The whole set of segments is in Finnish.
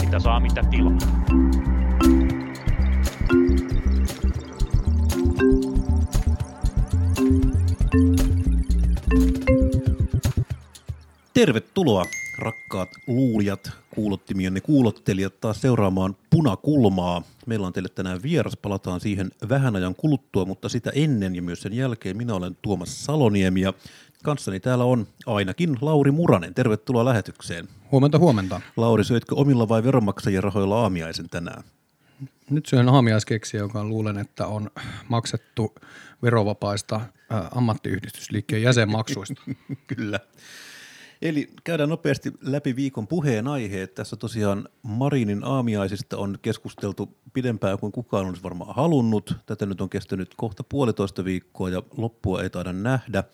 Mitä saa, mitä tilaa. Tervetuloa rakkaat luulijat, kuulottimienne kuulottelijat taas seuraamaan punakulmaa. Meillä on teille tänään vieras, palataan siihen vähän ajan kuluttua, mutta sitä ennen ja myös sen jälkeen minä olen Tuomas Saloniemi ja kanssani täällä on ainakin Lauri Muranen. Tervetuloa lähetykseen. Huomenta, huomenta. Lauri, syötkö omilla vai veronmaksajien rahoilla aamiaisen tänään? Nyt syön aamiaiskeksiä, joka luulen, että on maksettu verovapaista äh, ammattiyhdistysliikkeen jäsenmaksuista. Kyllä. Eli käydään nopeasti läpi viikon puheen aiheet. Tässä tosiaan Marinin aamiaisista on keskusteltu pidempään kuin kukaan olisi varmaan halunnut. Tätä nyt on kestänyt kohta puolitoista viikkoa ja loppua ei taida nähdä.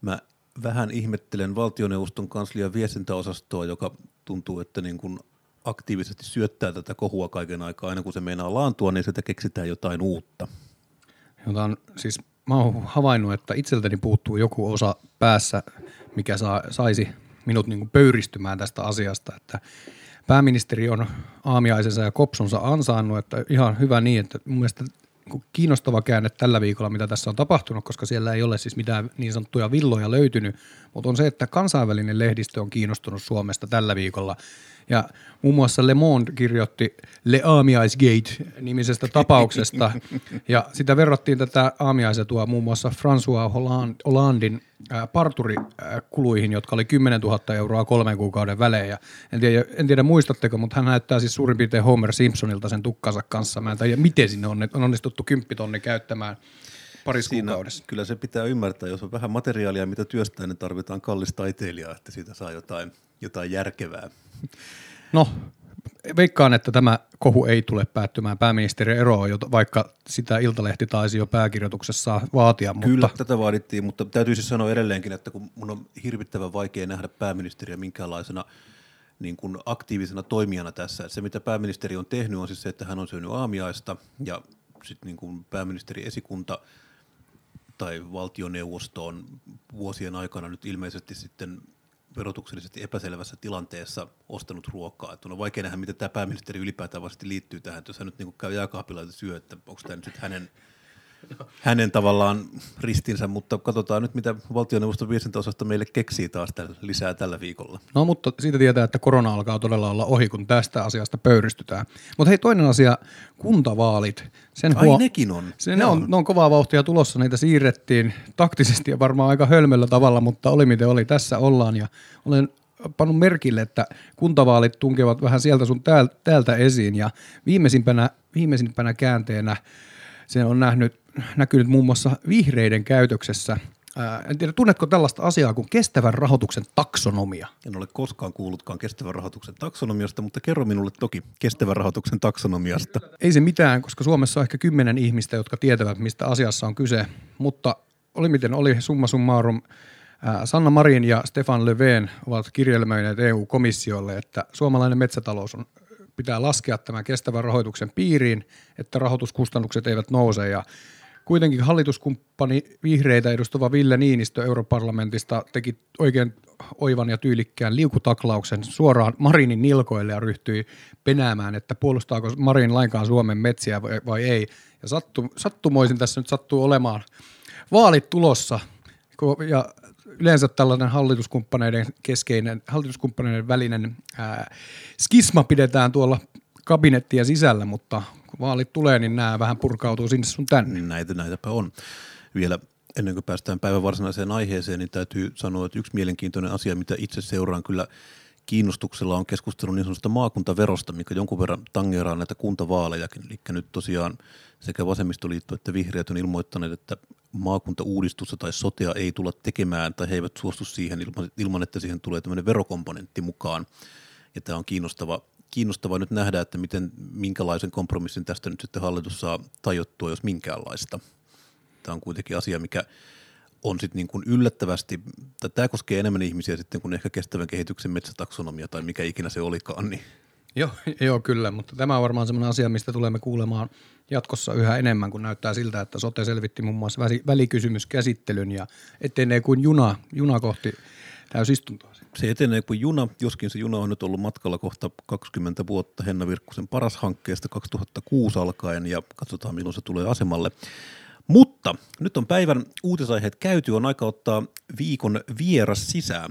Mä vähän ihmettelen valtioneuvoston kanslian viestintäosastoa, joka tuntuu, että niin kuin aktiivisesti syöttää tätä kohua kaiken aikaa. Aina kun se meinaa laantua, niin sitä keksitään jotain uutta. Jota on, siis mä oon havainnut, että itseltäni puuttuu joku osa päässä, mikä saa, saisi minut niin pöyristymään tästä asiasta, että pääministeri on aamiaisensa ja kopsunsa ansainnut, että ihan hyvä niin, että mun mielestä niin kiinnostava käänne tällä viikolla, mitä tässä on tapahtunut, koska siellä ei ole siis mitään niin sanottuja villoja löytynyt, mutta on se, että kansainvälinen lehdistö on kiinnostunut Suomesta tällä viikolla – ja muun muassa Le Monde kirjoitti Le Aamiaisgate-nimisestä tapauksesta, ja sitä verrattiin tätä aamiaisetua muun muassa François Hollandin parturikuluihin, jotka oli 10 000 euroa kolmen kuukauden välein. Ja en, tiedä, en tiedä muistatteko, mutta hän näyttää siis suurin piirtein Homer Simpsonilta sen tukkansa kanssa. Mä en tiedä, miten sinne on, on onnistuttu kymppitonni käyttämään parissa Siinä, kuukaudessa. Kyllä se pitää ymmärtää, jos on vähän materiaalia, mitä työstää, niin tarvitaan kallis taiteilija, että siitä saa jotain, jotain järkevää. No, veikkaan, että tämä kohu ei tule päättymään pääministerin eroon, vaikka sitä Iltalehti taisi jo pääkirjoituksessa vaatia. Mutta... Kyllä, tätä vaadittiin, mutta täytyy siis sanoa edelleenkin, että kun mun on hirvittävän vaikea nähdä pääministeriä minkäänlaisena niin kuin aktiivisena toimijana tässä. Että se, mitä pääministeri on tehnyt, on siis se, että hän on syönyt aamiaista ja sitten niin kuin pääministeri esikunta tai valtioneuvosto on vuosien aikana nyt ilmeisesti sitten verotuksellisesti epäselvässä tilanteessa ostanut ruokaa. Että on vaikea nähdä, miten tämä pääministeri ylipäätään liittyy tähän, että jos hän nyt niin käy jääkaapilla ja syö, että onko tämä nyt hänen, hänen tavallaan ristinsä, mutta katsotaan nyt, mitä valtioneuvoston viestintäosasta meille keksii taas lisää tällä viikolla. No mutta siitä tietää, että korona alkaa todella olla ohi, kun tästä asiasta pöyristytään. Mutta hei, toinen asia, kuntavaalit. Sen Ai huo- nekin on. Se, ne, on, ne on kovaa vauhtia tulossa, niitä siirrettiin taktisesti ja varmaan aika hölmöllä tavalla, mutta oli miten oli, tässä ollaan ja olen pannut merkille, että kuntavaalit tunkevat vähän sieltä sun täältä esiin ja viimeisimpänä, viimeisimpänä käänteenä se on nähnyt, näkynyt muun muassa vihreiden käytöksessä – Ää, en tiedä, tunnetko tällaista asiaa kuin kestävän rahoituksen taksonomia? En ole koskaan kuullutkaan kestävän rahoituksen taksonomiasta, mutta kerro minulle toki kestävän rahoituksen taksonomiasta. Ei se mitään, koska Suomessa on ehkä kymmenen ihmistä, jotka tietävät, mistä asiassa on kyse, mutta oli miten oli, summa summarum, Sanna Marin ja Stefan Löfven ovat kirjelmöineet EU-komissiolle, että suomalainen metsätalous on, pitää laskea tämän kestävän rahoituksen piiriin, että rahoituskustannukset eivät nouse ja Kuitenkin hallituskumppani vihreitä edustava Ville Niinistö europarlamentista teki oikein oivan ja tyylikkään liukutaklauksen suoraan Marinin nilkoille ja ryhtyi penäämään, että puolustaako Marin lainkaan Suomen metsiä vai, vai ei. Ja sattu, sattumoisin tässä nyt sattuu olemaan vaalit tulossa ja yleensä tällainen hallituskumppaneiden keskeinen, hallituskumppaneiden välinen ää, skisma pidetään tuolla kabinettien sisällä, mutta kun vaalit tulee, niin nämä vähän purkautuu sinne sun tänne. Niin näitä, näitäpä on. Vielä ennen kuin päästään päivän varsinaiseen aiheeseen, niin täytyy sanoa, että yksi mielenkiintoinen asia, mitä itse seuraan kyllä kiinnostuksella on keskustelu niin sanotusta maakuntaverosta, mikä jonkun verran tangeraa näitä kuntavaalejakin. Eli nyt tosiaan sekä vasemmistoliitto että vihreät on ilmoittaneet, että maakuntauudistusta tai sotea ei tulla tekemään tai he eivät suostu siihen ilman, ilman että siihen tulee tämmöinen verokomponentti mukaan. Ja tämä on kiinnostava kiinnostavaa nyt nähdä, että miten, minkälaisen kompromissin tästä nyt sitten hallitus saa tajottua, jos minkäänlaista. Tämä on kuitenkin asia, mikä on sitten niin kuin yllättävästi, tai tämä koskee enemmän ihmisiä sitten kuin ehkä kestävän kehityksen metsätaksonomia tai mikä ikinä se olikaan, niin Joo, joo, kyllä, mutta tämä on varmaan sellainen asia, mistä tulemme kuulemaan jatkossa yhä enemmän, kun näyttää siltä, että sote selvitti muun muassa välikysymyskäsittelyn ja etenee kuin juna, juna kohti täysistuntoa. Se etenee kuin juna, joskin se juna on nyt ollut matkalla kohta 20 vuotta Henna Virkkusen paras hankkeesta 2006 alkaen ja katsotaan milloin se tulee asemalle. Mutta nyt on päivän uutisaiheet käyty, on aika ottaa viikon vieras sisään.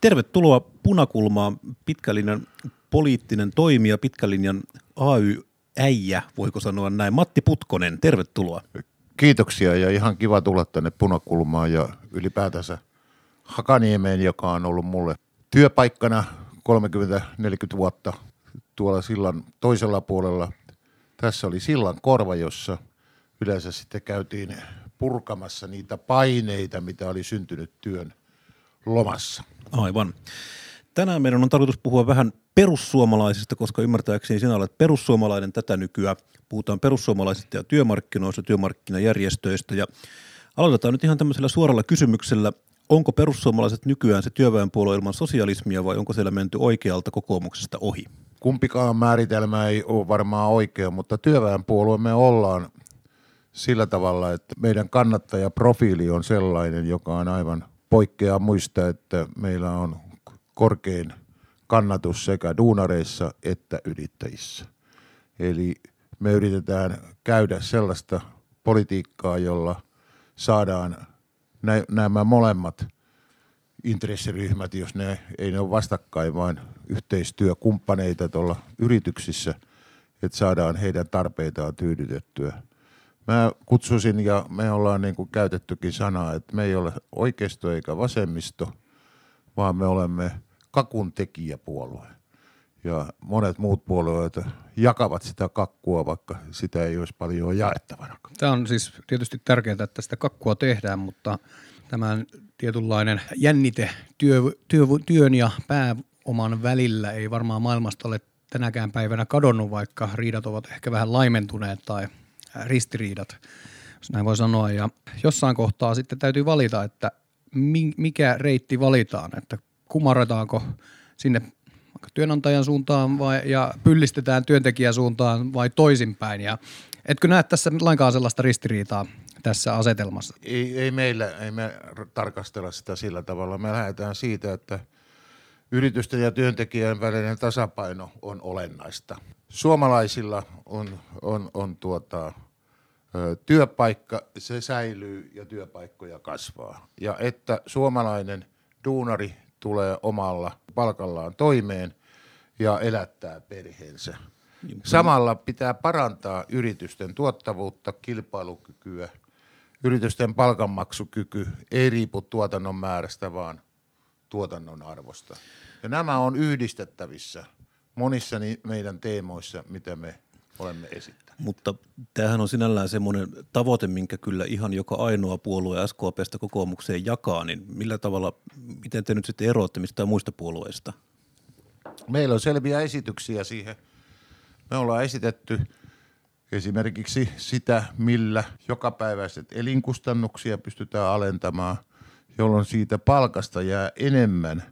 Tervetuloa Punakulmaan pitkälinjan poliittinen toimija, pitkälinjan AY-äijä, voiko sanoa näin. Matti Putkonen, tervetuloa. Kiitoksia ja ihan kiva tulla tänne Punakulmaan ja ylipäätänsä Hakaniemeen, joka on ollut mulle työpaikkana 30-40 vuotta tuolla sillan toisella puolella. Tässä oli sillan korva, jossa yleensä sitten käytiin purkamassa niitä paineita, mitä oli syntynyt työn lomassa. Aivan. Tänään meidän on tarkoitus puhua vähän perussuomalaisista, koska ymmärtääkseni sinä olet perussuomalainen tätä nykyään. Puhutaan perussuomalaisista ja työmarkkinoista, työmarkkinajärjestöistä ja aloitetaan nyt ihan tämmöisellä suoralla kysymyksellä. Onko perussuomalaiset nykyään se työväenpuolue ilman sosialismia vai onko siellä menty oikealta kokoomuksesta ohi? Kumpikaan määritelmä ei ole varmaan oikea, mutta työväenpuolue me ollaan sillä tavalla, että meidän kannattajaprofiili on sellainen, joka on aivan poikkeaa muista, että meillä on korkein kannatus sekä duunareissa että yrittäjissä. Eli me yritetään käydä sellaista politiikkaa, jolla saadaan nämä molemmat intressiryhmät, jos ne ei ne ole vastakkain, vaan yhteistyökumppaneita tuolla yrityksissä, että saadaan heidän tarpeitaan tyydytettyä. Mä kutsusin ja me ollaan niin kuin käytettykin sanaa, että me ei ole oikeisto eikä vasemmisto, vaan me olemme kakun tekijäpuolue. Ja monet muut puolueet jakavat sitä kakkua, vaikka sitä ei olisi paljon jaettavana. Tämä on siis tietysti tärkeää, että sitä kakkua tehdään, mutta tämän tietynlainen jännite työ, työ, työn ja pääoman välillä ei varmaan maailmasta ole tänäkään päivänä kadonnut, vaikka riidat ovat ehkä vähän laimentuneet tai ristiriidat, jos näin voi sanoa. Ja jossain kohtaa sitten täytyy valita, että mikä reitti valitaan, että kumarretaanko sinne työnantajan suuntaan vai, ja pyllistetään työntekijän suuntaan vai toisinpäin. Ja etkö näe tässä lainkaan sellaista ristiriitaa tässä asetelmassa? Ei, ei meillä, ei me tarkastella sitä sillä tavalla. Me lähdetään siitä, että yritysten ja työntekijän välinen tasapaino on olennaista. Suomalaisilla on, on, on tuota, työpaikka, se säilyy ja työpaikkoja kasvaa. Ja että suomalainen duunari tulee omalla palkallaan toimeen ja elättää perheensä. Niin, Samalla pitää parantaa yritysten tuottavuutta, kilpailukykyä. Yritysten palkanmaksukyky ei riipu tuotannon määrästä, vaan tuotannon arvosta. Ja nämä on yhdistettävissä monissa meidän teemoissa, mitä me olemme esittäneet. Mutta tämähän on sinällään semmoinen tavoite, minkä kyllä ihan joka ainoa puolue SKPstä kokoomukseen jakaa, niin millä tavalla, miten te nyt sitten eroatte mistään muista puolueista? Meillä on selviä esityksiä siihen. Me ollaan esitetty esimerkiksi sitä, millä jokapäiväiset elinkustannuksia pystytään alentamaan, jolloin siitä palkasta jää enemmän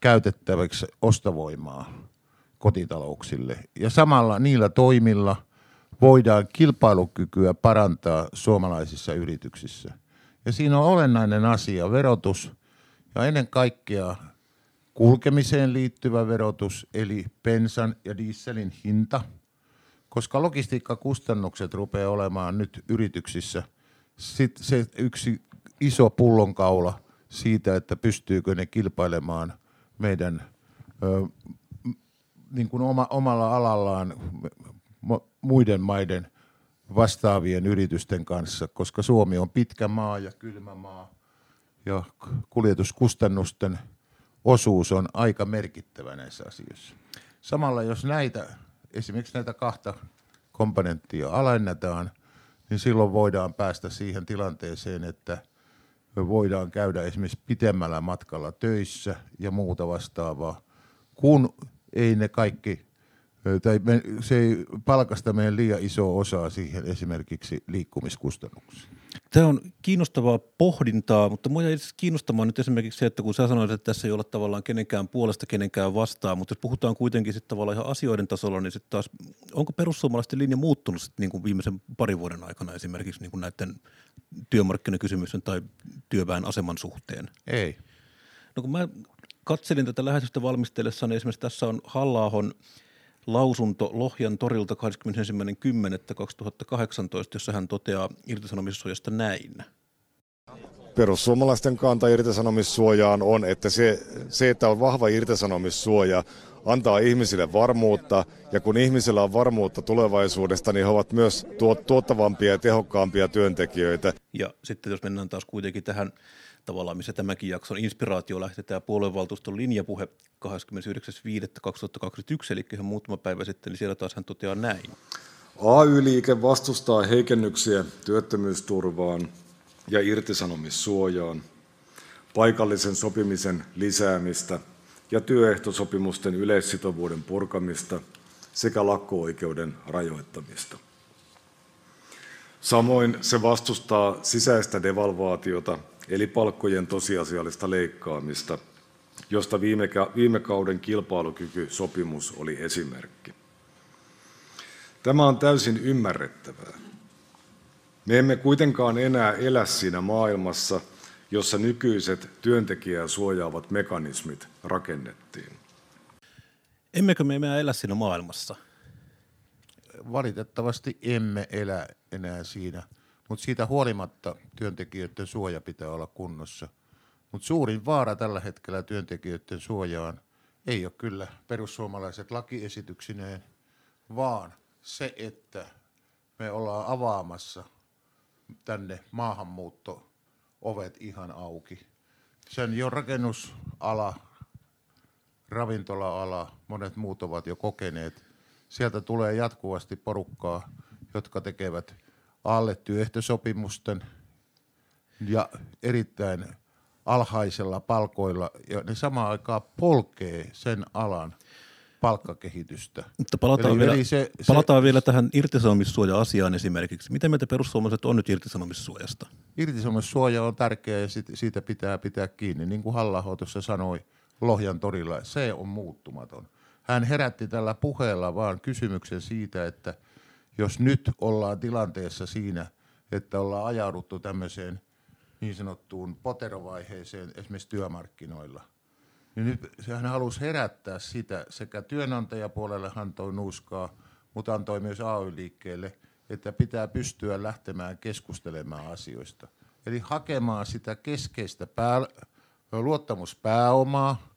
käytettäväksi ostovoimaa kotitalouksille. Ja samalla niillä toimilla voidaan kilpailukykyä parantaa suomalaisissa yrityksissä. Ja siinä on olennainen asia verotus ja ennen kaikkea kulkemiseen liittyvä verotus, eli pensan ja dieselin hinta, koska logistiikkakustannukset rupeaa olemaan nyt yrityksissä sit se yksi iso pullonkaula siitä, että pystyykö ne kilpailemaan meidän ö, niin kuin oma, omalla alallaan muiden maiden vastaavien yritysten kanssa, koska Suomi on pitkä maa ja kylmä maa ja kuljetuskustannusten osuus on aika merkittävä näissä asioissa. Samalla jos näitä, esimerkiksi näitä kahta komponenttia alennetaan, niin silloin voidaan päästä siihen tilanteeseen, että me voidaan käydä esimerkiksi pitemmällä matkalla töissä ja muuta vastaavaa, kun ei ne kaikki, tai me, se ei palkasta meidän liian iso osa siihen esimerkiksi liikkumiskustannuksiin. Tämä on kiinnostavaa pohdintaa, mutta mua jäi kiinnostamaan nyt esimerkiksi se, että kun sä sanoit, että tässä ei ole tavallaan kenenkään puolesta kenenkään vastaan, mutta jos puhutaan kuitenkin sitten tavallaan ihan asioiden tasolla, niin sitten taas, onko perussuomalaisten linja muuttunut sitten niin kuin viimeisen parin vuoden aikana esimerkiksi niin kuin näiden työmarkkinakysymysten tai työväen aseman suhteen? Ei. No kun mä katselin tätä lähetystä valmistellessa, niin esimerkiksi tässä on halla lausunto Lohjan torilta 21.10.2018, jossa hän toteaa irtisanomissuojasta näin. Perussuomalaisten kanta irtisanomissuojaan on, että se, se, että on vahva irtisanomissuoja, antaa ihmisille varmuutta, ja kun ihmisillä on varmuutta tulevaisuudesta, niin he ovat myös tuottavampia ja tehokkaampia työntekijöitä. Ja sitten jos mennään taas kuitenkin tähän tavallaan, missä tämäkin jakson inspiraatio lähti tämä puoluevaltuuston linjapuhe 29.5.2021, eli ihan muutama päivä sitten, niin siellä taas hän toteaa näin. AY-liike vastustaa heikennyksiä työttömyysturvaan ja irtisanomissuojaan, paikallisen sopimisen lisäämistä ja työehtosopimusten yleissitovuuden purkamista sekä lakko-oikeuden rajoittamista. Samoin se vastustaa sisäistä devalvaatiota eli palkkojen tosiasiallista leikkaamista, josta viime, viime kauden kilpailukykysopimus oli esimerkki. Tämä on täysin ymmärrettävää. Me emme kuitenkaan enää elä siinä maailmassa, jossa nykyiset työntekijää suojaavat mekanismit rakennettiin. Emmekö me enää elä siinä maailmassa? Valitettavasti emme elä enää siinä mutta siitä huolimatta työntekijöiden suoja pitää olla kunnossa. Mutta suurin vaara tällä hetkellä työntekijöiden suojaan ei ole kyllä perussuomalaiset lakiesityksineen, vaan se, että me ollaan avaamassa tänne maahanmuutto ovet ihan auki. Sen jo rakennusala, ravintola-ala, monet muut ovat jo kokeneet. Sieltä tulee jatkuvasti porukkaa, jotka tekevät alle työehtosopimusten ja erittäin alhaisella palkoilla, ja ne samaan aikaan polkee sen alan palkkakehitystä. Mutta palataan, eli, vielä, eli se, palataan se, vielä tähän irtisanomissuoja-asiaan esimerkiksi. Miten meitä perussuomalaiset on nyt irtisanomissuojasta? Irtisanomissuoja on tärkeä ja siitä pitää pitää kiinni. Niin kuin halla tuossa sanoi Lohjan torilla, se on muuttumaton. Hän herätti tällä puheella vaan kysymyksen siitä, että – jos nyt ollaan tilanteessa siinä, että ollaan ajauduttu tämmöiseen niin sanottuun poterovaiheeseen esimerkiksi työmarkkinoilla, niin nyt hän halusi herättää sitä sekä työnantajapuolelle antoi nuuskaa, mutta antoi myös AY-liikkeelle, että pitää pystyä lähtemään keskustelemaan asioista. Eli hakemaan sitä keskeistä pää, luottamuspääomaa.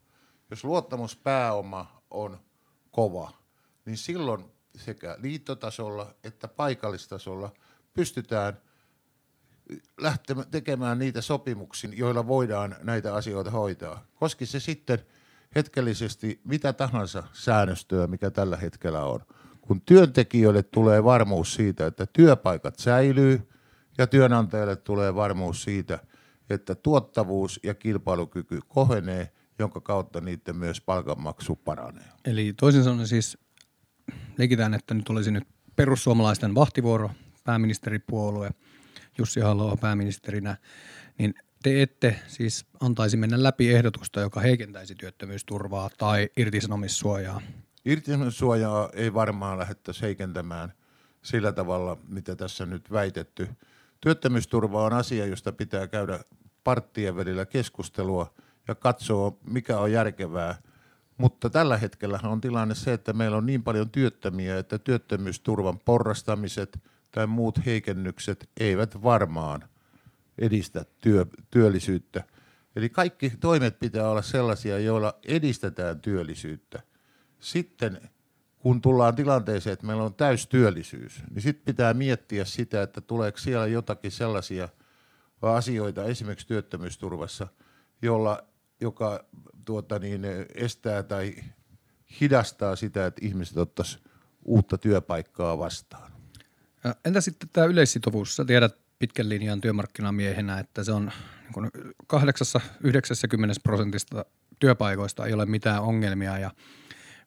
Jos luottamuspääoma on kova, niin silloin sekä liittotasolla että paikallistasolla pystytään lähtemään tekemään niitä sopimuksia, joilla voidaan näitä asioita hoitaa. Koski se sitten hetkellisesti mitä tahansa säännöstöä, mikä tällä hetkellä on. Kun työntekijöille tulee varmuus siitä, että työpaikat säilyy ja työnantajalle tulee varmuus siitä, että tuottavuus ja kilpailukyky kohenee, jonka kautta niiden myös palkanmaksu paranee. Eli toisin sanoen siis leikitään, että nyt olisi nyt perussuomalaisten vahtivuoro, pääministeripuolue, Jussi halla pääministerinä, niin te ette siis antaisi mennä läpi ehdotusta, joka heikentäisi työttömyysturvaa tai irtisanomissuojaa? Irtisanomissuojaa ei varmaan lähdettäisi heikentämään sillä tavalla, mitä tässä nyt väitetty. Työttömyysturva on asia, josta pitää käydä parttien välillä keskustelua ja katsoa, mikä on järkevää – mutta tällä hetkellä on tilanne se, että meillä on niin paljon työttömiä, että työttömyysturvan porrastamiset tai muut heikennykset eivät varmaan edistä työ, työllisyyttä. Eli kaikki toimet pitää olla sellaisia, joilla edistetään työllisyyttä. Sitten kun tullaan tilanteeseen, että meillä on täystyöllisyys, niin sitten pitää miettiä sitä, että tuleeko siellä jotakin sellaisia asioita esimerkiksi työttömyysturvassa, jolla, joka tuota niin, estää tai hidastaa sitä, että ihmiset ottaisivat uutta työpaikkaa vastaan. Entä sitten tämä yleissitovuus? Sä tiedät pitkän linjan työmarkkinamiehenä, että se on niin 8-90 prosentista työpaikoista ei ole mitään ongelmia, ja,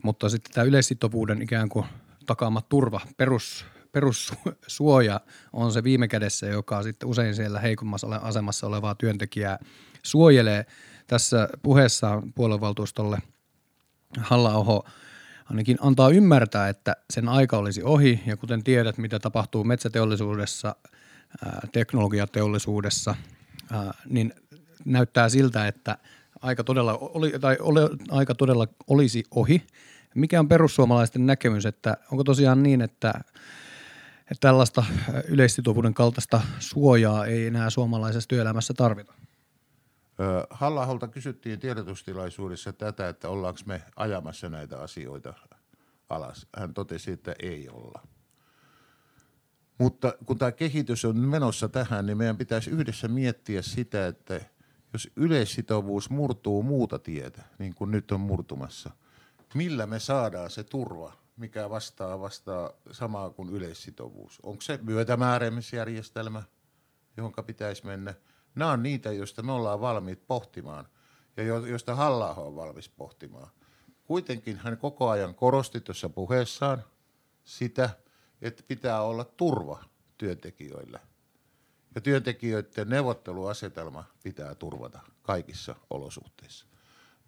mutta sitten tämä yleissitovuuden ikään kuin takaama turva, perus, perussuoja on se viime kädessä, joka sitten usein siellä heikommassa asemassa olevaa työntekijää suojelee. Tässä puheessaan puoluevaltuustolle halla ainakin antaa ymmärtää, että sen aika olisi ohi, ja kuten tiedät, mitä tapahtuu metsäteollisuudessa, teknologiateollisuudessa, niin näyttää siltä, että aika todella, oli, tai oli, aika todella olisi ohi. Mikä on perussuomalaisten näkemys, että onko tosiaan niin, että, että tällaista yleissitovuuden kaltaista suojaa ei enää suomalaisessa työelämässä tarvita? Halla kysyttiin tiedotustilaisuudessa tätä, että ollaanko me ajamassa näitä asioita alas. Hän totesi, että ei olla. Mutta kun tämä kehitys on menossa tähän, niin meidän pitäisi yhdessä miettiä sitä, että jos yleissitovuus murtuu muuta tietä, niin kuin nyt on murtumassa, millä me saadaan se turva, mikä vastaa, vastaa samaa kuin yleissitovuus? Onko se myötämääräämisjärjestelmä, johon pitäisi mennä? Nämä on niitä, joista me ollaan valmiit pohtimaan ja joista halla on valmis pohtimaan. Kuitenkin hän koko ajan korosti tuossa puheessaan sitä, että pitää olla turva työntekijöillä – ja työntekijöiden neuvotteluasetelma pitää turvata kaikissa olosuhteissa.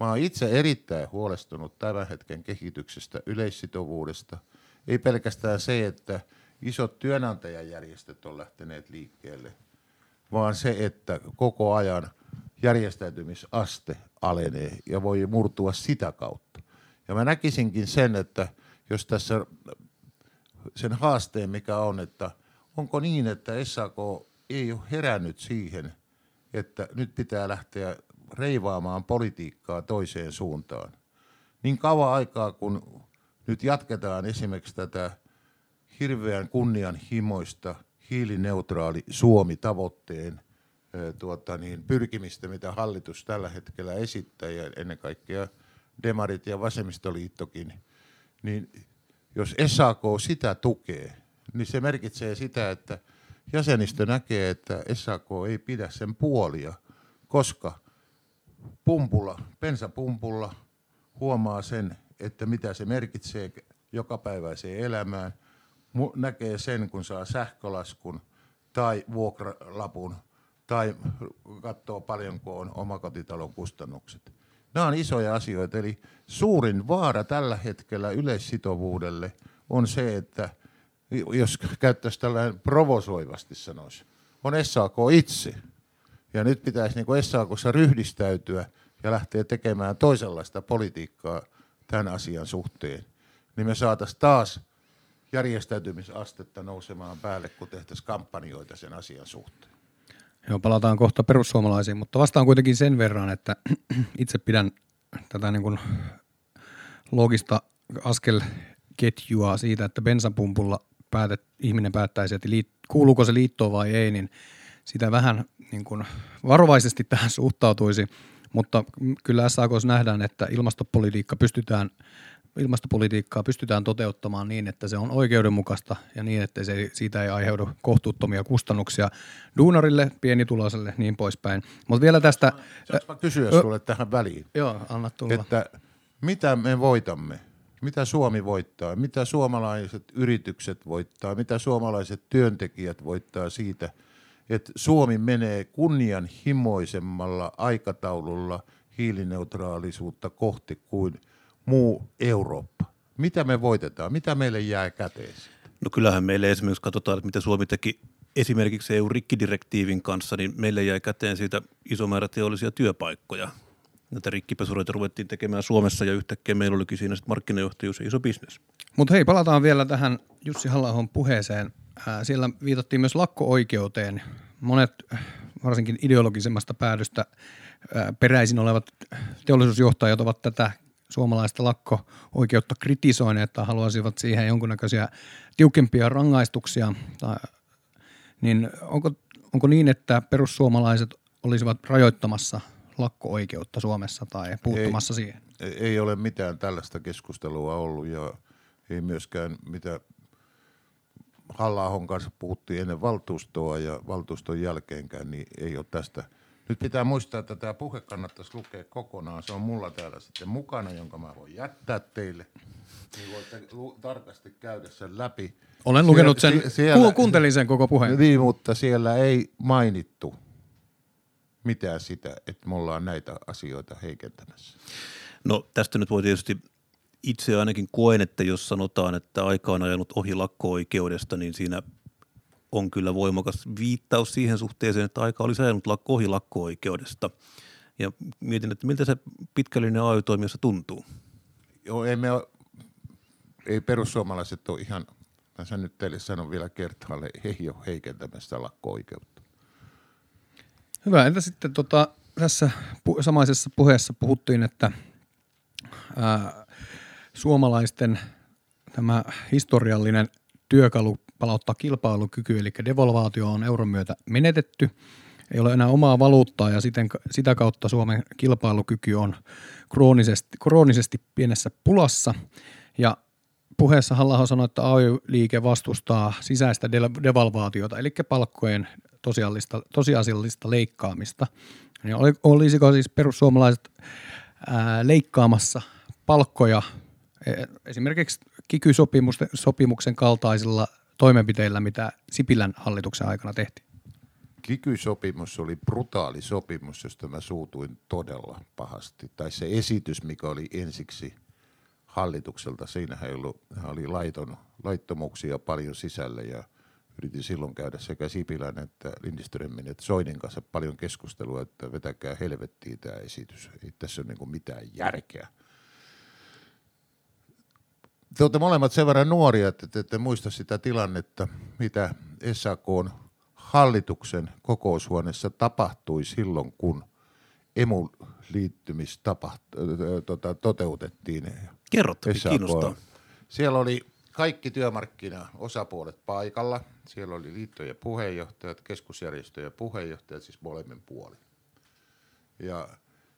Mä oon itse erittäin huolestunut tämän hetken kehityksestä, yleissitovuudesta. Ei pelkästään se, että isot työnantajajärjestöt on lähteneet liikkeelle, vaan se, että koko ajan järjestäytymisaste alenee ja voi murtua sitä kautta. Ja mä näkisinkin sen, että jos tässä sen haasteen, mikä on, että onko niin, että SAK ei ole herännyt siihen, että nyt pitää lähteä reivaamaan politiikkaa toiseen suuntaan. Niin kauan aikaa, kun nyt jatketaan esimerkiksi tätä hirveän kunnianhimoista hiilineutraali Suomi-tavoitteen tuota niin, pyrkimistä, mitä hallitus tällä hetkellä esittää ja ennen kaikkea demarit ja vasemmistoliittokin, niin jos SAK sitä tukee, niin se merkitsee sitä, että – jäsenistö näkee, että SAK ei pidä sen puolia, koska pumpulla, bensapumpulla huomaa sen, että mitä se merkitsee jokapäiväiseen elämään, näkee sen, kun saa sähkölaskun tai vuokralapun tai katsoo paljonko on omakotitalon kustannukset. Nämä on isoja asioita, eli suurin vaara tällä hetkellä yleissitovuudelle on se, että – jos käyttäisi tällainen provosoivasti sanoisi, on SAK itse. Ja nyt pitäisi niin SAKssa ryhdistäytyä ja lähteä tekemään toisenlaista politiikkaa tämän asian suhteen. Niin me saataisiin taas järjestäytymisastetta nousemaan päälle, kun tehtäisiin kampanjoita sen asian suhteen. Joo, palataan kohta perussuomalaisiin, mutta vastaan kuitenkin sen verran, että itse pidän tätä niin kuin logista askelketjua siitä, että bensapumpulla päätet, ihminen päättäisi, että liit, kuuluuko se liittoon vai ei, niin sitä vähän niin kuin varovaisesti tähän suhtautuisi, mutta kyllä SAKs nähdään, että ilmastopolitiikka pystytään, ilmastopolitiikkaa pystytään toteuttamaan niin, että se on oikeudenmukaista ja niin, että se, siitä ei aiheudu kohtuuttomia kustannuksia duunarille, pienituloiselle niin poispäin. Mutta vielä tästä... Saanko kysyä ö, sulle tähän väliin? Joo, anna tulla. Että mitä me voitamme – mitä Suomi voittaa, mitä suomalaiset yritykset voittaa, mitä suomalaiset työntekijät voittaa siitä, että Suomi menee kunnianhimoisemmalla aikataululla hiilineutraalisuutta kohti kuin muu Eurooppa. Mitä me voitetaan? Mitä meille jää käteen? No kyllähän meille esimerkiksi katsotaan, että mitä Suomi teki esimerkiksi EU-rikkidirektiivin kanssa, niin meille jäi käteen siitä iso määrä teollisia työpaikkoja näitä rikkipesureita ruvettiin tekemään Suomessa ja yhtäkkiä meillä olikin siinä sitten markkinajohtajuus ja iso bisnes. Mutta hei, palataan vielä tähän Jussi halla puheeseen. siellä viitattiin myös lakko-oikeuteen. Monet varsinkin ideologisemmasta päädystä peräisin olevat teollisuusjohtajat ovat tätä suomalaista lakko-oikeutta kritisoineet tai haluaisivat siihen jonkunnäköisiä tiukempia rangaistuksia. niin onko, onko niin, että perussuomalaiset olisivat rajoittamassa – lakko-oikeutta Suomessa tai puuttumassa ei, siihen? Ei ole mitään tällaista keskustelua ollut ja ei myöskään mitä halla kanssa puhuttiin ennen valtuustoa ja valtuuston jälkeenkään, niin ei ole tästä. Nyt pitää muistaa, että tämä puhe kannattaisi lukea kokonaan. Se on mulla täällä sitten mukana, jonka mä voin jättää teille. Niin voitte lu- tarkasti käydä sen läpi. Olen lukenut sen, Sie- siellä- kuuntelin sen koko puheen. Niin, mutta siellä ei mainittu mitään sitä, että me ollaan näitä asioita heikentämässä. No tästä nyt voi tietysti itse ainakin koen, että jos sanotaan, että aika on ajanut ohi lakko-oikeudesta, niin siinä on kyllä voimakas viittaus siihen suhteeseen, että aika ajanut lak- ohi lakko-oikeudesta. Ja mietin, että miltä se pitkällinen AY-toimijassa tuntuu. Joo, ei, me ole, ei perussuomalaiset ole ihan, mä nyt teille sanon vielä kertaalle, ei ole heikentämässä lakko-oikeutta. Hyvä. Entä sitten tota, tässä pu- samaisessa puheessa puhuttiin, että ää, suomalaisten tämä historiallinen työkalu palauttaa kilpailukyky, eli devalvaatio on euron myötä menetetty. Ei ole enää omaa valuuttaa ja siten, sitä kautta Suomen kilpailukyky on kroonisesti, kroonisesti pienessä pulassa. Ja puheessa halla sanoi, että AY-liike vastustaa sisäistä de- devalvaatiota, eli palkkojen tosiasiallista, tosiasiallista leikkaamista. Niin oli- olisiko siis perussuomalaiset ää, leikkaamassa palkkoja e, esimerkiksi kiky-sopimuksen kaltaisilla toimenpiteillä, mitä Sipilän hallituksen aikana tehtiin? Kiky-sopimus oli brutaali sopimus, josta mä suutuin todella pahasti. Tai se esitys, mikä oli ensiksi hallitukselta, siinähän ei ollut, oli laiton, laittomuuksia paljon sisällä ja yritin silloin käydä sekä Sipilän että Lindströmin että Soinin kanssa paljon keskustelua, että vetäkää helvettiin tämä esitys. Ei tässä ole niin mitään järkeä. Te olette molemmat sen verran nuoria, että te ette muista sitä tilannetta, mitä SAK on hallituksen kokoushuoneessa tapahtui silloin, kun emu liittymis tota, toteutettiin. Kerro, toki SAK. kiinnostaa. Siellä oli kaikki työmarkkinaosapuolet paikalla. Siellä oli liittojen puheenjohtajat, keskusjärjestöjen puheenjohtajat, siis molemmin puolin. Ja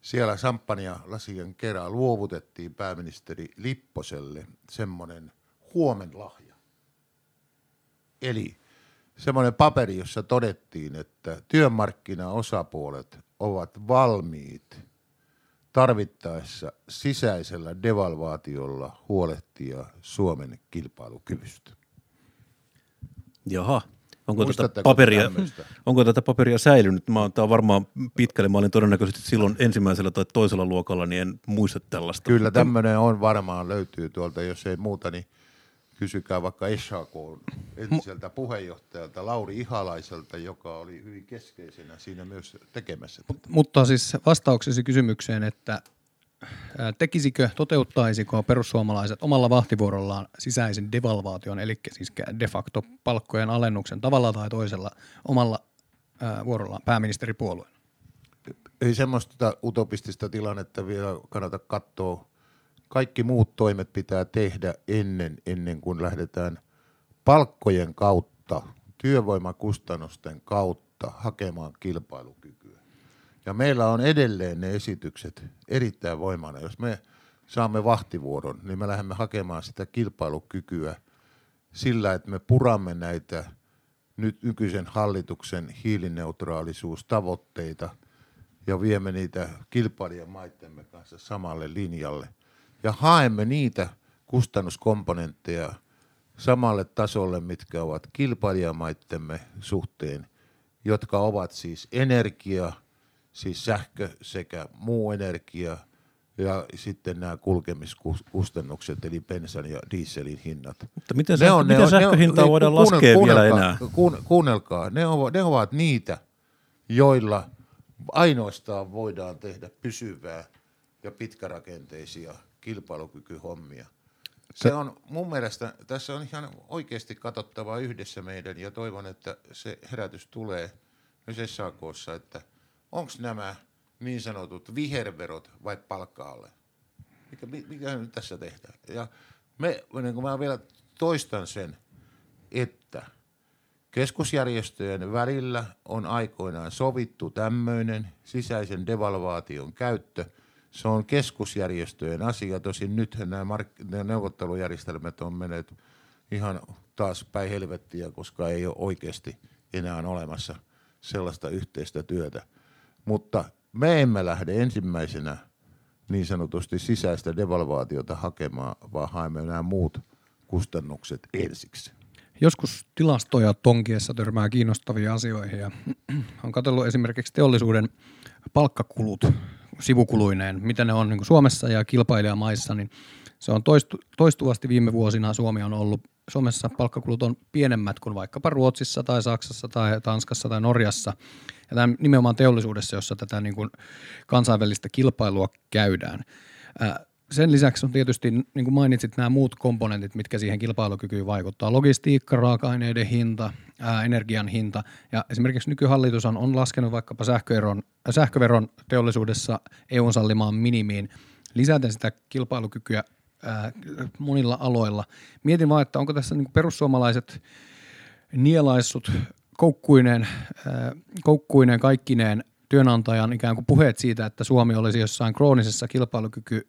siellä Sampania lasien kerran luovutettiin pääministeri Lipposelle semmoinen huomenlahja. Eli semmoinen paperi, jossa todettiin, että työmarkkinaosapuolet ovat valmiit tarvittaessa sisäisellä devalvaatiolla huolehtia Suomen kilpailukyvystä. Jaha. Onko tätä, paperia, tämmöistä? onko tätä paperia säilynyt? Mä, tämä on varmaan pitkälle. Mä olin todennäköisesti silloin ensimmäisellä tai toisella luokalla, niin en muista tällaista. Kyllä tämmöinen on varmaan löytyy tuolta, jos ei muuta, niin kysykää vaikka SAK entiseltä puheenjohtajalta Lauri Ihalaiselta, joka oli hyvin keskeisenä siinä myös tekemässä tätä. Mutta siis vastauksesi kysymykseen, että tekisikö, toteuttaisiko perussuomalaiset omalla vahtivuorollaan sisäisen devalvaation, eli siis de facto palkkojen alennuksen tavalla tai toisella omalla vuorollaan pääministeripuolueen? Ei semmoista utopistista tilannetta vielä kannata katsoa. Kaikki muut toimet pitää tehdä ennen, ennen kuin lähdetään palkkojen kautta, työvoimakustannusten kautta hakemaan kilpailukykyä. Ja meillä on edelleen ne esitykset erittäin voimana. Jos me saamme vahtivuoron, niin me lähdemme hakemaan sitä kilpailukykyä sillä, että me puramme näitä nyt nykyisen hallituksen hiilineutraalisuustavoitteita ja viemme niitä kilpailijamaittemme kanssa samalle linjalle. Ja haemme niitä kustannuskomponentteja samalle tasolle, mitkä ovat kilpailijamaittemme suhteen, jotka ovat siis energia, siis sähkö sekä muu energia ja sitten nämä kulkemiskustannukset, eli bensan ja dieselin hinnat. Mutta miten, sähkö, miten sähköhintaa ne- voidaan kuunnel- laskea vielä kuunnelkaa- enää? kuun- Kuunnelkaa, ne ovat, ne ovat niitä, joilla ainoastaan voidaan tehdä pysyvää ja pitkärakenteisia kilpailukykyhommia. Se on mun mielestä, tässä on ihan oikeasti katsottava yhdessä meidän ja toivon, että se herätys tulee myös SAKssa, että onko nämä niin sanotut viherverot vai palkkaalle? Mikä, mi- mikä nyt tässä tehdään? Ja me, niin kuin mä vielä toistan sen, että keskusjärjestöjen välillä on aikoinaan sovittu tämmöinen sisäisen devalvaation käyttö. Se on keskusjärjestöjen asia. Tosin nyt nämä, mark- nämä neuvottelujärjestelmät on menneet ihan taas päin helvettiä, koska ei ole oikeasti enää olemassa sellaista yhteistä työtä. Mutta me emme lähde ensimmäisenä niin sanotusti sisäistä devalvaatiota hakemaan, vaan haemme nämä muut kustannukset ensiksi. Joskus tilastoja tonkiessa törmää kiinnostavia asioihin ja on katsellut esimerkiksi teollisuuden palkkakulut sivukuluineen, mitä ne on niin Suomessa ja kilpailijamaissa, niin se on toistu, toistuvasti viime vuosina Suomi on ollut, Suomessa palkkakulut on pienemmät kuin vaikkapa Ruotsissa tai Saksassa tai Tanskassa tai Norjassa. Ja tämä nimenomaan teollisuudessa, jossa tätä niin kuin kansainvälistä kilpailua käydään. Sen lisäksi on tietysti, niin kuin mainitsit, nämä muut komponentit, mitkä siihen kilpailukykyyn vaikuttaa. Logistiikka, raaka-aineiden hinta, ää, energian hinta. Ja esimerkiksi nykyhallitus on, on laskenut vaikkapa sähköveron, sähköveron teollisuudessa EUn sallimaan minimiin, lisäten sitä kilpailukykyä ää, monilla aloilla. Mietin vaan, että onko tässä niin perussuomalaiset nielaissut koukkuineen, ää, koukkuineen kaikkineen työnantajan ikään kuin puheet siitä, että Suomi olisi jossain kroonisessa kilpailukyky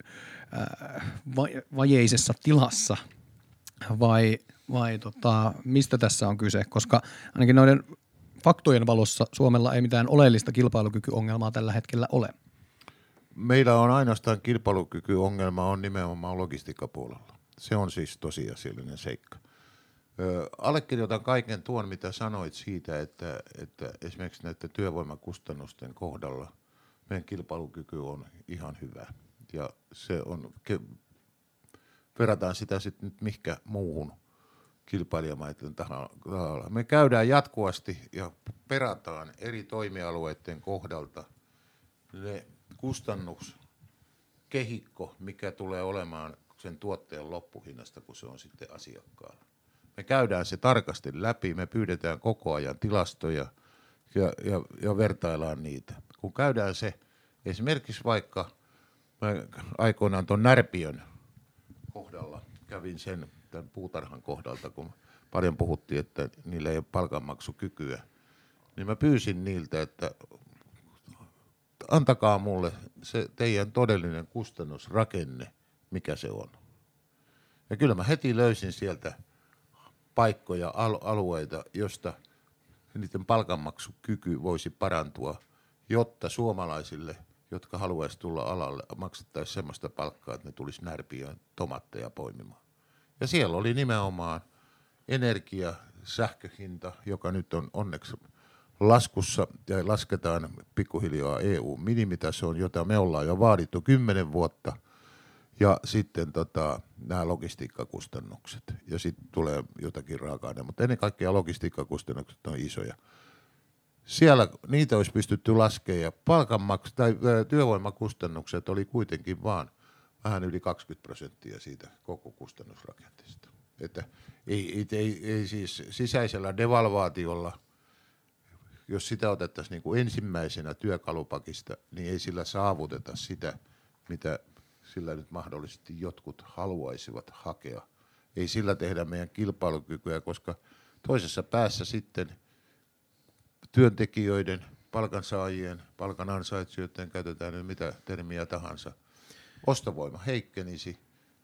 vajeisessa tilassa vai, vai tota, mistä tässä on kyse, koska ainakin noiden faktojen valossa Suomella ei mitään oleellista kilpailukykyongelmaa tällä hetkellä ole. Meillä on ainoastaan kilpailukykyongelma on nimenomaan logistiikkapuolella. Se on siis tosiasiallinen seikka. Ö, allekirjoitan kaiken tuon, mitä sanoit siitä, että, että esimerkiksi näiden työvoimakustannusten kohdalla meidän kilpailukyky on ihan hyvä ja se on, verrataan sitä sitten nyt mihkä muuhun kilpailijamaiden tahalla. Me käydään jatkuvasti ja perataan eri toimialueiden kohdalta ne kustannuskehikko, mikä tulee olemaan sen tuotteen loppuhinnasta, kun se on sitten asiakkaalla. Me käydään se tarkasti läpi, me pyydetään koko ajan tilastoja ja, ja, ja vertaillaan niitä. Kun käydään se esimerkiksi vaikka Mä aikoinaan tuon Närpiön kohdalla kävin sen tämän puutarhan kohdalta, kun paljon puhuttiin, että niillä ei ole palkanmaksukykyä. Niin mä pyysin niiltä, että antakaa mulle se teidän todellinen kustannusrakenne, mikä se on. Ja kyllä mä heti löysin sieltä paikkoja, alueita, josta niiden palkanmaksukyky voisi parantua, jotta suomalaisille – jotka haluaisi tulla alalle, maksettaisiin sellaista palkkaa, että ne tulisi närpiöön tomatteja poimimaan. Ja siellä oli nimenomaan energia, sähköhinta, joka nyt on onneksi laskussa ja lasketaan pikkuhiljaa EU-minimitasoon, jota me ollaan jo vaadittu kymmenen vuotta. Ja sitten tota, nämä logistiikkakustannukset. Ja sitten tulee jotakin raaka mutta ennen kaikkea logistiikkakustannukset on isoja siellä niitä olisi pystytty laskemaan ja palkanmaksu tai työvoimakustannukset oli kuitenkin vaan vähän yli 20 prosenttia siitä koko kustannusrakenteesta. Että ei, ei, ei, ei siis sisäisellä devalvaatiolla, jos sitä otettaisiin niin kuin ensimmäisenä työkalupakista, niin ei sillä saavuteta sitä, mitä sillä nyt mahdollisesti jotkut haluaisivat hakea. Ei sillä tehdä meidän kilpailukykyä, koska toisessa päässä sitten – työntekijöiden, palkansaajien, palkanansaitsijien, käytetään nyt mitä termiä tahansa, ostovoima heikkenisi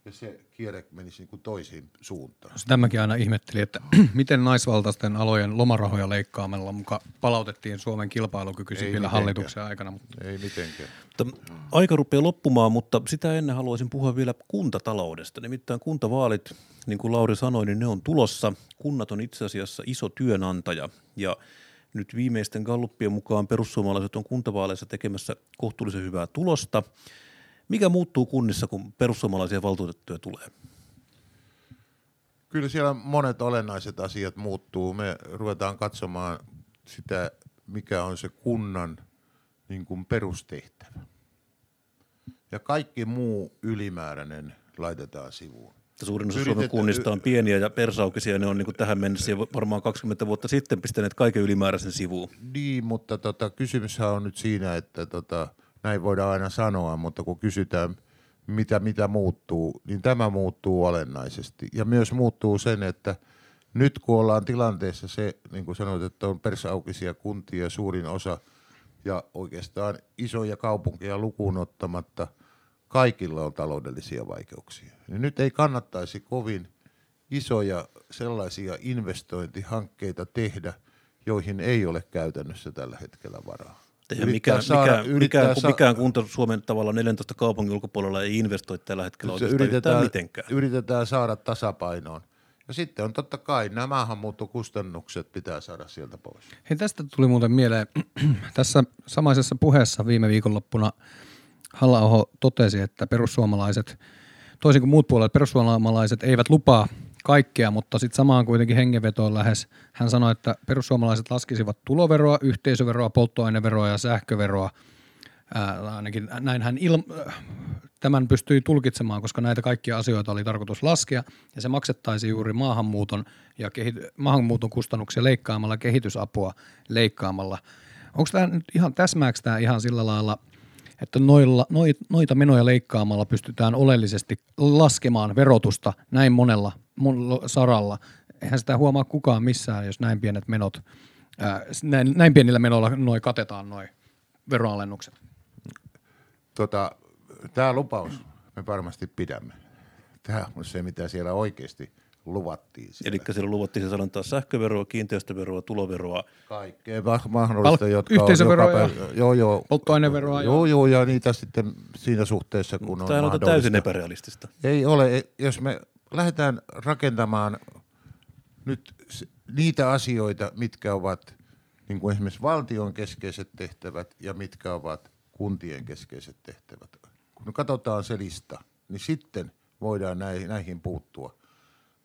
ja se kierre menisi niin kuin toisiin suuntaan. Tämäkin aina ihmetteli, että miten naisvaltaisten alojen lomarahoja leikkaamalla muka palautettiin Suomen kilpailukyky vielä hallituksen aikana. Mutta... Ei mitenkään. Mutta aika rupeaa loppumaan, mutta sitä ennen haluaisin puhua vielä kuntataloudesta. Nimittäin kuntavaalit, niin kuin Lauri sanoi, niin ne on tulossa. Kunnat on itse asiassa iso työnantaja ja – nyt viimeisten galluppien mukaan perussuomalaiset on kuntavaaleissa tekemässä kohtuullisen hyvää tulosta. Mikä muuttuu kunnissa, kun perussuomalaisia valtuutettuja tulee? Kyllä siellä monet olennaiset asiat muuttuu. Me ruvetaan katsomaan sitä, mikä on se kunnan niin kuin perustehtävä. Ja kaikki muu ylimääräinen laitetaan sivuun. Suurin osa Suomen kunnista on pieniä ja persaukisia, ne on niin kuin tähän mennessä ja varmaan 20 vuotta sitten pistäneet kaiken ylimääräisen sivuun. Niin, mutta tota, kysymyshän on nyt siinä, että tota, näin voidaan aina sanoa, mutta kun kysytään, mitä, mitä muuttuu, niin tämä muuttuu olennaisesti. Ja myös muuttuu sen, että nyt kun ollaan tilanteessa se, niin kuin sanoit, että on persaukisia kuntia suurin osa ja oikeastaan isoja kaupunkeja lukuun ottamatta – kaikilla on taloudellisia vaikeuksia. Niin nyt ei kannattaisi kovin isoja sellaisia investointihankkeita tehdä, joihin ei ole käytännössä tällä hetkellä varaa. Eihän mikään, saada, mikään, mikään, sa- mikään kunta Suomen tavalla 14 kaupungin ulkopuolella ei investoi tällä hetkellä oikeastaan yritetään, mitenkään. Yritetään saada tasapainoon. Ja sitten on totta kai nämä maahanmuuttokustannukset pitää saada sieltä pois. Hei, tästä tuli muuten mieleen. Tässä samaisessa puheessa viime viikonloppuna halla totesi, että perussuomalaiset, toisin kuin muut puolet, perussuomalaiset eivät lupaa kaikkea, mutta sitten samaan kuitenkin hengenvetoon lähes. Hän sanoi, että perussuomalaiset laskisivat tuloveroa, yhteisöveroa, polttoaineveroa ja sähköveroa. Ää, ainakin näin hän il- tämän pystyi tulkitsemaan, koska näitä kaikkia asioita oli tarkoitus laskea, ja se maksettaisi juuri maahanmuuton ja kehity- maahanmuuton kustannuksia leikkaamalla, kehitysapua leikkaamalla. Onko tämä nyt ihan, täsmääkö tämä ihan sillä lailla, että noilla, noita menoja leikkaamalla pystytään oleellisesti laskemaan verotusta näin monella saralla. Eihän sitä huomaa kukaan missään, jos näin pienet menot, ää, näin, näin pienillä menoilla noin katetaan noin veroalennukset. Tota, tämä lupaus me varmasti pidämme. Tämä on se, mitä siellä oikeasti luvattiin. Eli siellä luvattiin se sanontaa sähköveroa, kiinteistöveroa, tuloveroa. Kaikkea mahdollista, Pal- jotka yhteisöveroa on joka päivä, joo, joo, polttoaineveroa. Joo, joo, ja niitä sitten siinä suhteessa, kun Tämä on Tämä on täysin epärealistista. Ei ole, jos me lähdetään rakentamaan nyt niitä asioita, mitkä ovat niin kuin esimerkiksi valtion keskeiset tehtävät ja mitkä ovat kuntien keskeiset tehtävät. Kun katsotaan se lista, niin sitten voidaan näihin puuttua.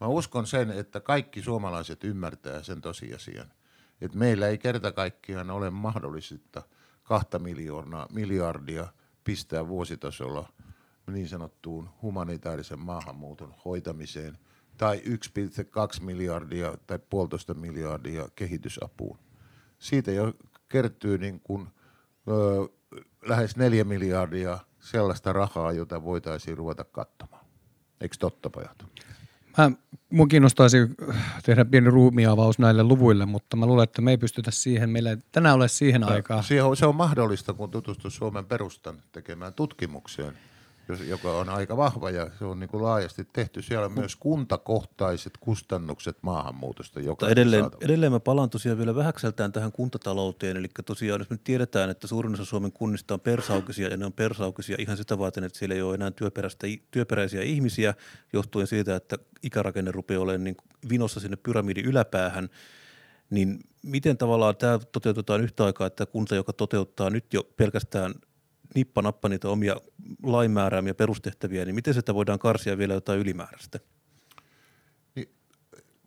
Mä uskon sen, että kaikki suomalaiset ymmärtää sen tosiasian, että meillä ei kerta kaikkiaan ole mahdollista kahta miljoonaa, miljardia pistää vuositasolla niin sanottuun humanitaarisen maahanmuuton hoitamiseen tai 1,2 miljardia tai puolitoista miljardia kehitysapuun. Siitä jo kertyy niin kuin, ö, lähes neljä miljardia sellaista rahaa, jota voitaisiin ruveta katsomaan. Eikö totta, pojat? Mä, mun kiinnostaisi tehdä pieni ruumiavaus näille luvuille, mutta mä luulen, että me ei pystytä siihen, meillä ei tänään ole siihen aikaa. Se on mahdollista, kun tutustuu Suomen perustan tekemään tutkimukseen joka on aika vahva ja se on niin kuin laajasti tehty. Siellä on myös kuntakohtaiset kustannukset maahanmuutosta. Joka edelleen, edelleen mä palaan tosiaan vielä vähäkseltään tähän kuntatalouteen. Eli tosiaan jos me tiedetään, että suurin osa Suomen kunnista on persaukisia ja ne on persaukisia ihan sitä varten, että siellä ei ole enää työperäisiä ihmisiä johtuen siitä, että ikärakenne rupeaa olemaan niin vinossa sinne pyramidin yläpäähän, niin miten tavallaan tämä toteutetaan yhtä aikaa, että kunta, joka toteuttaa nyt jo pelkästään nippa nappa niitä omia lainmääräämiä perustehtäviä, niin miten sitä voidaan karsia vielä jotain ylimääräistä? Niin,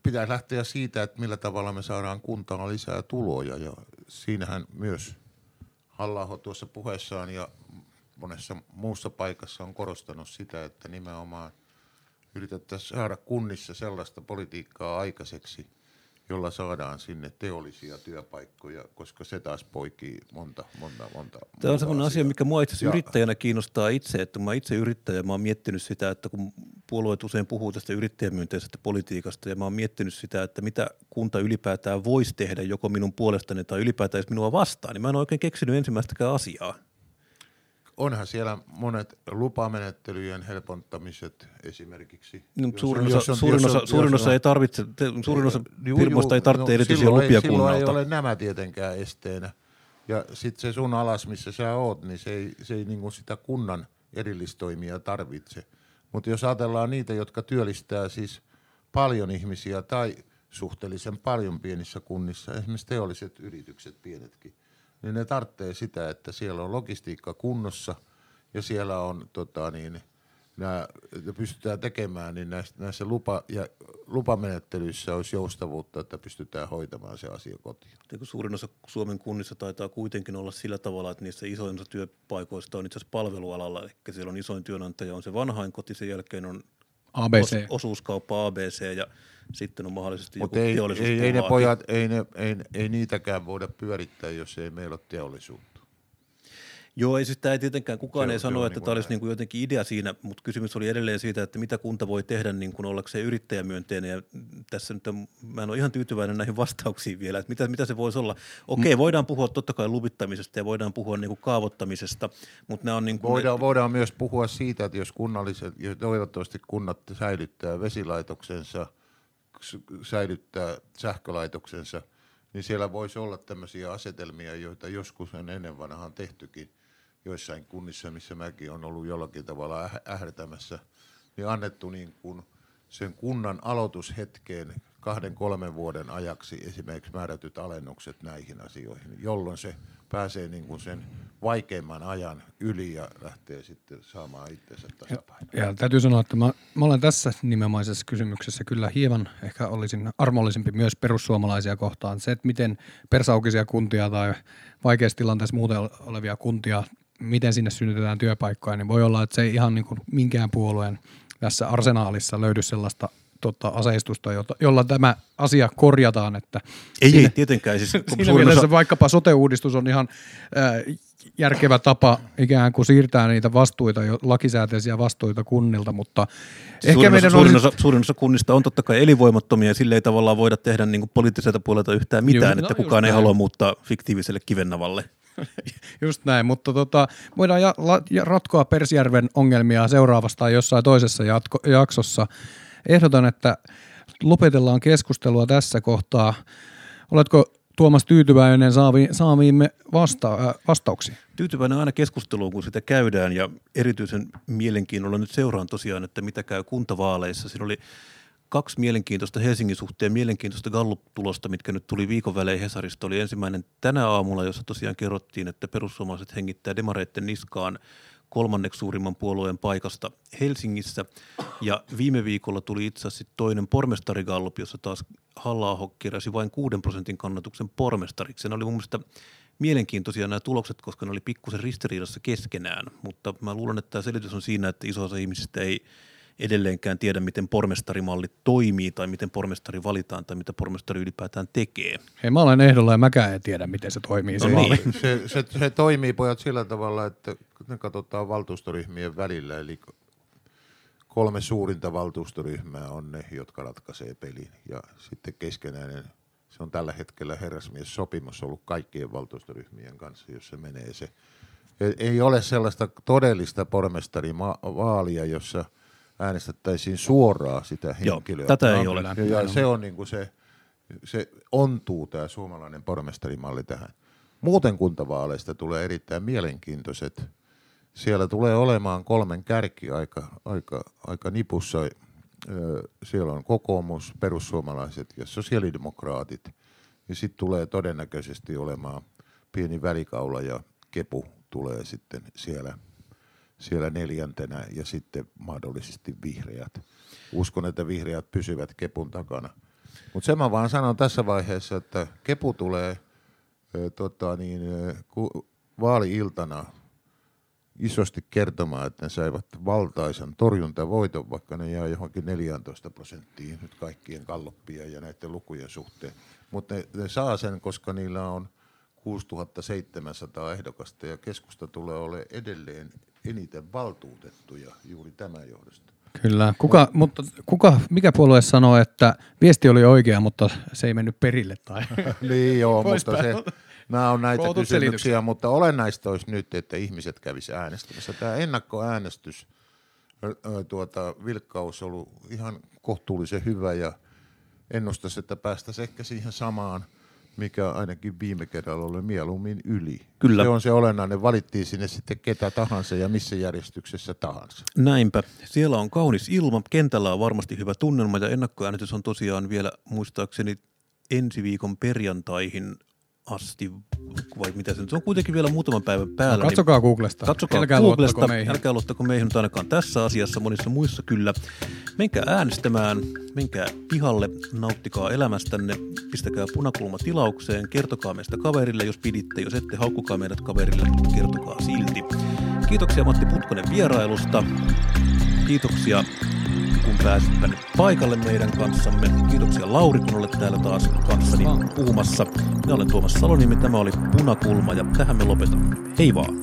pitää lähteä siitä, että millä tavalla me saadaan kuntaan lisää tuloja ja siinähän myös halla tuossa puheessaan ja monessa muussa paikassa on korostanut sitä, että nimenomaan yritettäisiin saada kunnissa sellaista politiikkaa aikaiseksi – jolla saadaan sinne teollisia työpaikkoja, koska se taas poikii monta, monta, monta. Tämä on sellainen asia, mikä mua itse yrittäjänä kiinnostaa itse, että mä itse yrittäjä, mä oon miettinyt sitä, että kun puolueet usein puhuu tästä yrittäjämyönteisestä politiikasta ja mä oon miettinyt sitä, että mitä kunta ylipäätään voisi tehdä joko minun puolestani tai ylipäätään minua vastaan, niin mä en oikein keksinyt ensimmäistäkään asiaa onhan siellä monet lupamenettelyjen helpottamiset esimerkiksi. No, suurin osa, on, suurin osa, on, suurin osa ei tarvitse, suurin osa firmoista ei tarvitse no, erityisiä lupia ei, kunnalta. Silloin ei ole nämä tietenkään esteenä. Ja sitten se sun alas, missä sä oot, niin se ei, se ei niinku sitä kunnan erillistoimia tarvitse. Mutta jos ajatellaan niitä, jotka työllistää siis paljon ihmisiä tai suhteellisen paljon pienissä kunnissa, esimerkiksi teolliset yritykset pienetkin, niin ne tarvitsee sitä, että siellä on logistiikka kunnossa ja siellä on tota niin, nämä, pystytään tekemään, niin näissä, näissä lupa- ja lupamenettelyissä olisi joustavuutta, että pystytään hoitamaan se asia kotiin. Eikö suurin osa Suomen kunnissa taitaa kuitenkin olla sillä tavalla, että niissä isoin osa työpaikoista on itse asiassa palvelualalla, eli siellä on isoin työnantaja, on se vanhain koti, sen jälkeen on ABC. Os, osuuskauppa ABC ja sitten on mahdollisesti Mut joku ei, ei, ei, ne pojat, ei, ne, ei, ei niitäkään voida pyörittää, jos ei meillä ole teollisuutta. Joo, ei siis tämä ei tietenkään, kukaan se, ei sano, että niin tämä olisi niin kuin jotenkin idea siinä, mutta kysymys oli edelleen siitä, että mitä kunta voi tehdä niin kuin ollakseen yrittäjämyönteinen ja tässä nyt on, mä en ole ihan tyytyväinen näihin vastauksiin vielä, että mitä, mitä se voisi olla. Okei, mm. voidaan puhua totta kai luvittamisesta ja voidaan puhua niin kuin kaavoittamisesta, mutta nämä on niin kuin voidaan, ne... voidaan myös puhua siitä, että jos kunnalliset, jos toivottavasti kunnat säilyttää vesilaitoksensa – säilyttää sähkölaitoksensa, niin siellä voisi olla tämmöisiä asetelmia, joita joskus on ennen vanhaan tehtykin joissain kunnissa, missä mäkin on ollut jollakin tavalla ähärtämässä, niin annettu niin kuin sen kunnan aloitushetkeen kahden, kolmen vuoden ajaksi esimerkiksi määrätyt alennukset näihin asioihin, jolloin se pääsee niin kuin sen vaikeimman ajan yli ja lähtee sitten saamaan itsensä tasapainoon. Ja, ja täytyy sanoa, että mä, mä olen tässä nimenomaisessa kysymyksessä kyllä hieman ehkä olisin armollisempi myös perussuomalaisia kohtaan. Se, että miten persaukisia kuntia tai vaikeassa tilanteessa muuten olevia kuntia, miten sinne synnytetään työpaikkoja, niin voi olla, että se ei ihan niin kuin minkään puolueen tässä arsenaalissa löydy sellaista tota, aseistusta, jolla tämä asia korjataan. Että ei, siinä, ei tietenkään. Siis, siinä mielessä osa... vaikkapa sote-uudistus on ihan äh, järkevä tapa ikään kuin siirtää niitä vastuita, lakisääteisiä vastuita kunnilta, mutta suurin ehkä meidän suurin, olisi... osa, suurin osa kunnista on totta kai elinvoimattomia ja sille ei tavallaan voida tehdä niin kuin poliittiselta puolelta yhtään mitään, Joo, no, että kukaan ei näin. halua muuttaa fiktiiviselle kivennavalle. Just näin, mutta tota, voidaan ja, la, ja ratkoa Persjärven ongelmia seuraavasta jossain toisessa jatko, jaksossa. Ehdotan, että lopetellaan keskustelua tässä kohtaa. Oletko Tuomas tyytyväinen saamiimme vasta- äh, vastauksiin? Tyytyväinen aina keskusteluun, kun sitä käydään ja erityisen mielenkiinnolla nyt seuraan tosiaan, että mitä käy kuntavaaleissa. Siinä oli kaksi mielenkiintoista Helsingin suhteen mielenkiintoista Gallup-tulosta, mitkä nyt tuli viikon välein Hesarista. Oli ensimmäinen tänä aamulla, jossa tosiaan kerrottiin, että perussuomalaiset hengittää demareitten niskaan – kolmanneksi suurimman puolueen paikasta Helsingissä. Ja viime viikolla tuli itse asiassa toinen pormestarigallup, jossa taas halla keräsi vain 6 prosentin kannatuksen pormestariksi. Ne oli mun mielestä mielenkiintoisia nämä tulokset, koska ne oli pikkusen ristiriidassa keskenään, mutta mä luulen, että tämä selitys on siinä, että iso osa ihmisistä ei edelleenkään tiedä, miten pormestarimalli toimii tai miten pormestari valitaan tai mitä pormestari ylipäätään tekee. Hei, mä olen ehdolla ja mäkään en tiedä, miten se toimii. Se, no niin. se, se, se toimii pojat sillä tavalla, että ne katsotaan valtuustoryhmien välillä, eli kolme suurinta valtuustoryhmää on ne, jotka ratkaisee pelin. Ja sitten keskenäinen, se on tällä hetkellä herrasmies sopimus ollut kaikkien valtuustoryhmien kanssa, jos se menee se. Ei ole sellaista todellista pormestarivaalia, jossa äänestettäisiin suoraan sitä henkilöä. Joo, tätä ei ole. Ja, ja se on niin kuin se, se ontuu tämä suomalainen pormestarimalli tähän. Muuten kuntavaaleista tulee erittäin mielenkiintoiset siellä tulee olemaan kolmen kärki aika, aika, aika nipussa. Siellä on kokoomus, perussuomalaiset ja sosiaalidemokraatit. Ja sitten tulee todennäköisesti olemaan pieni välikaula ja kepu tulee sitten siellä, siellä neljäntenä ja sitten mahdollisesti vihreät. Uskon, että vihreät pysyvät kepun takana. Mutta sen mä vaan sanon tässä vaiheessa, että kepu tulee tota niin, vaali-iltana isosti kertomaan, että ne saivat valtaisen torjuntavoiton, vaikka ne jää johonkin 14 prosenttiin nyt kaikkien kalloppien ja näiden lukujen suhteen. Mutta ne, ne saa sen, koska niillä on 6700 ehdokasta ja keskusta tulee olemaan edelleen eniten valtuutettuja juuri tämän johdosta. Kyllä. Kuka, mutta kuka, mikä puolue sanoo, että viesti oli oikea, mutta se ei mennyt perille? Tai niin joo, mutta se, Nämä on näitä Kootut kysymyksiä, mutta olennaista olisi nyt, että ihmiset kävisivät äänestämässä. Tämä ennakkoäänestys, tuota, vilkkaus on ollut ihan kohtuullisen hyvä ja ennustaisi, että päästäisiin ehkä siihen samaan, mikä ainakin viime kerralla oli mieluummin yli. Kyllä. Se on se olennainen. Valittiin sinne sitten ketä tahansa ja missä järjestyksessä tahansa. Näinpä. Siellä on kaunis ilma, kentällä on varmasti hyvä tunnelma ja ennakkoäänestys on tosiaan vielä muistaakseni ensi viikon perjantaihin asti, vai mitä se nyt on kuitenkin vielä muutaman päivän päällä. No, katsokaa niin Googlesta. Katsokaa älkää Googlesta, meihin. älkää luottako meihin nyt ainakaan tässä asiassa, monissa muissa kyllä. Menkää äänestämään, menkää pihalle, nauttikaa elämästänne, pistäkää punakulma tilaukseen, kertokaa meistä kaverille, jos piditte, jos ette, haukkukaa meidät kaverille, kertokaa silti. Kiitoksia Matti Putkonen vierailusta. Kiitoksia kun pääsit tänne paikalle meidän kanssamme. Kiitoksia Lauri, kun olet täällä taas kanssani puhumassa. Minä olen Tuomas Saloniemi, tämä oli Punakulma ja tähän me lopetamme. Hei vaan!